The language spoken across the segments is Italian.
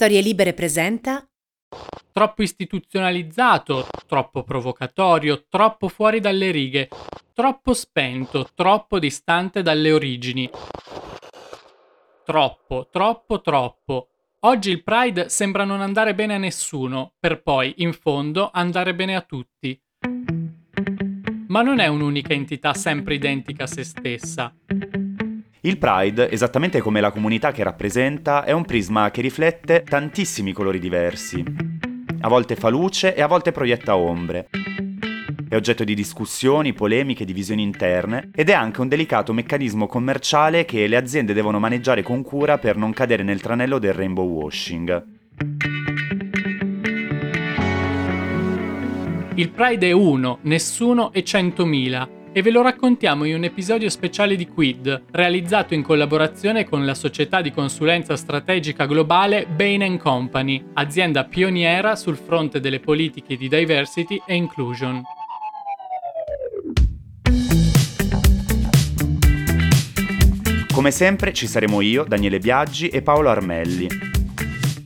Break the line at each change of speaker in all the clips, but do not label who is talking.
Storie Libere presenta
Troppo istituzionalizzato, troppo provocatorio, troppo fuori dalle righe, troppo spento, troppo distante dalle origini. Troppo, troppo, troppo. Oggi il Pride sembra non andare bene a nessuno, per poi, in fondo, andare bene a tutti. Ma non è un'unica entità sempre identica a se stessa.
Il Pride, esattamente come la comunità che rappresenta, è un prisma che riflette tantissimi colori diversi. A volte fa luce e a volte proietta ombre. È oggetto di discussioni, polemiche, divisioni interne ed è anche un delicato meccanismo commerciale che le aziende devono maneggiare con cura per non cadere nel tranello del rainbow washing.
Il Pride è uno, nessuno e centomila e ve lo raccontiamo in un episodio speciale di Quid, realizzato in collaborazione con la società di consulenza strategica globale Bain Company, azienda pioniera sul fronte delle politiche di diversity e inclusion.
Come sempre ci saremo io, Daniele Biaggi e Paolo Armelli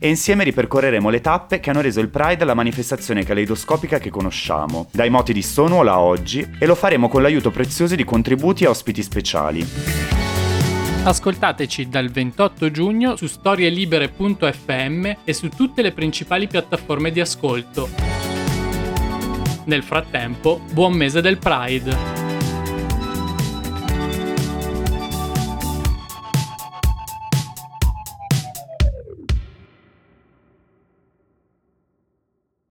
e insieme ripercorreremo le tappe che hanno reso il Pride la manifestazione caleidoscopica che conosciamo, dai moti di Stonewall a oggi, e lo faremo con l'aiuto prezioso di contributi e ospiti speciali.
Ascoltateci dal 28 giugno su storielibere.fm e su tutte le principali piattaforme di ascolto. Nel frattempo, buon mese del Pride!